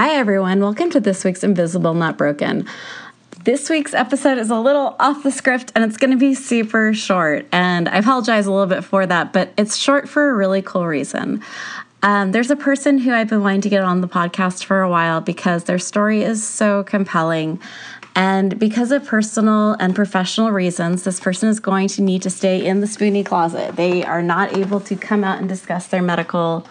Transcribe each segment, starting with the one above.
Hi, everyone. Welcome to this week's Invisible Not Broken. This week's episode is a little off the script and it's going to be super short. And I apologize a little bit for that, but it's short for a really cool reason. Um, there's a person who I've been wanting to get on the podcast for a while because their story is so compelling. And because of personal and professional reasons, this person is going to need to stay in the spoonie closet. They are not able to come out and discuss their medical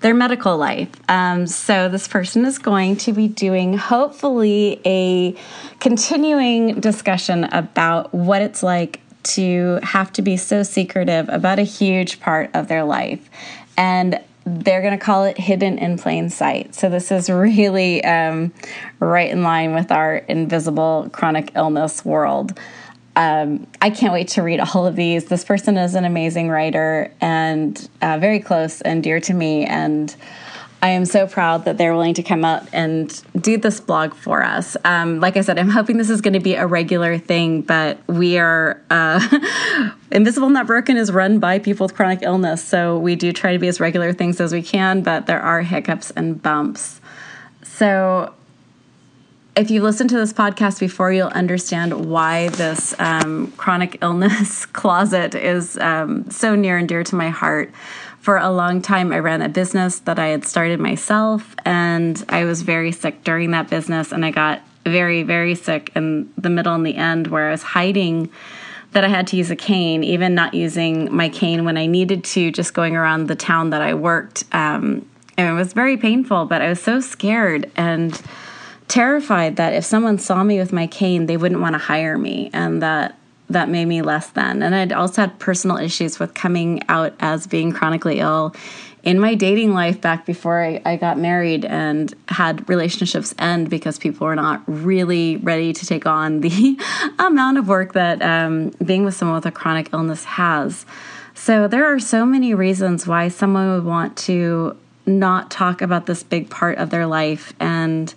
their medical life. Um, so this person is going to be doing hopefully a continuing discussion about what it's like to have to be so secretive about a huge part of their life. And they're going to call it hidden in plain sight. So, this is really um, right in line with our invisible chronic illness world. Um, I can't wait to read all of these. This person is an amazing writer and uh, very close and dear to me. And I am so proud that they're willing to come out and do this blog for us. Um, like I said, I'm hoping this is going to be a regular thing, but we are uh, Invisible Not Broken is run by people with chronic illness. So we do try to be as regular things as we can, but there are hiccups and bumps. So if you listen to this podcast before, you'll understand why this um, chronic illness closet is um, so near and dear to my heart for a long time, I ran a business that I had started myself, and I was very sick during that business. And I got very, very sick in the middle and the end where I was hiding that I had to use a cane, even not using my cane when I needed to, just going around the town that I worked. Um, and it was very painful, but I was so scared and terrified that if someone saw me with my cane, they wouldn't want to hire me, and that that made me less than. And I'd also had personal issues with coming out as being chronically ill in my dating life back before I, I, got married and had relationships end because people were not really ready to take on the amount of work that um, being with someone with a chronic illness has. So there are so many reasons why someone would want to not talk about this big part of their life and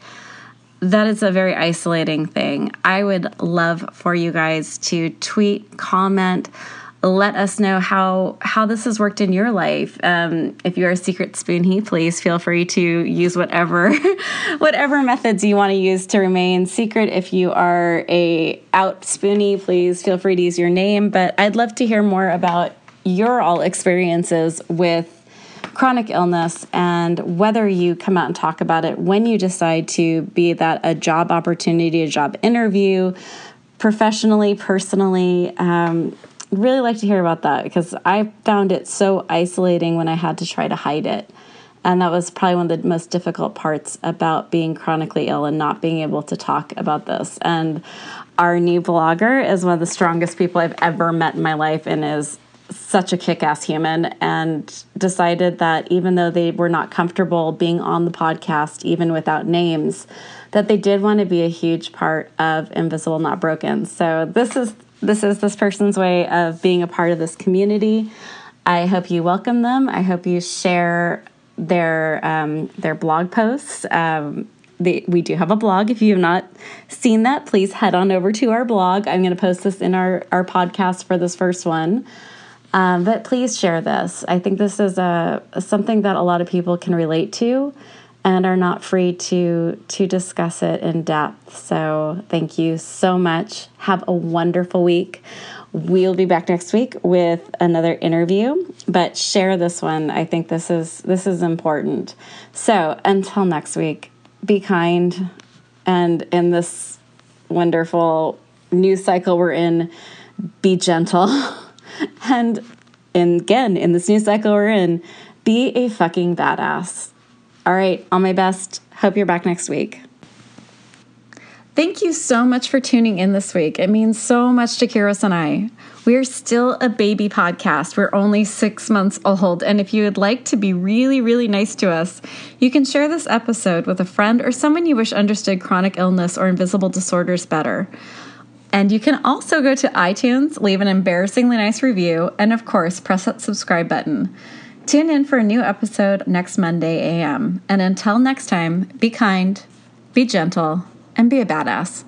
that is a very isolating thing. I would love for you guys to tweet, comment, let us know how how this has worked in your life. Um, if you're a secret spoonie, please feel free to use whatever whatever methods you want to use to remain secret. If you are a out spoonie, please feel free to use your name. But I'd love to hear more about your all experiences with chronic illness and whether you come out and talk about it when you decide to be that a job opportunity, a job interview, professionally, personally. Um, really like to hear about that because I found it so isolating when I had to try to hide it. And that was probably one of the most difficult parts about being chronically ill and not being able to talk about this. And our new blogger is one of the strongest people I've ever met in my life and is such a kick ass human and decided that even though they were not comfortable being on the podcast, even without names, that they did want to be a huge part of Invisible Not Broken. So this is this is this person's way of being a part of this community. I hope you welcome them. I hope you share their um, their blog posts. Um, they, we do have a blog. If you have not seen that, please head on over to our blog. I'm going to post this in our, our podcast for this first one. Um, but please share this. I think this is a something that a lot of people can relate to and are not free to to discuss it in depth. So thank you so much. Have a wonderful week. We'll be back next week with another interview, but share this one. I think this is this is important. So, until next week, be kind and in this wonderful news cycle we're in, be gentle. and, and again, in this new cycle we're in, be a fucking badass. All right, all my best. Hope you're back next week. Thank you so much for tuning in this week. It means so much to Kiros and I. We are still a baby podcast. We're only six months old. And if you would like to be really, really nice to us, you can share this episode with a friend or someone you wish understood chronic illness or invisible disorders better. And you can also go to iTunes, leave an embarrassingly nice review, and of course, press that subscribe button. Tune in for a new episode next Monday AM. And until next time, be kind, be gentle, and be a badass.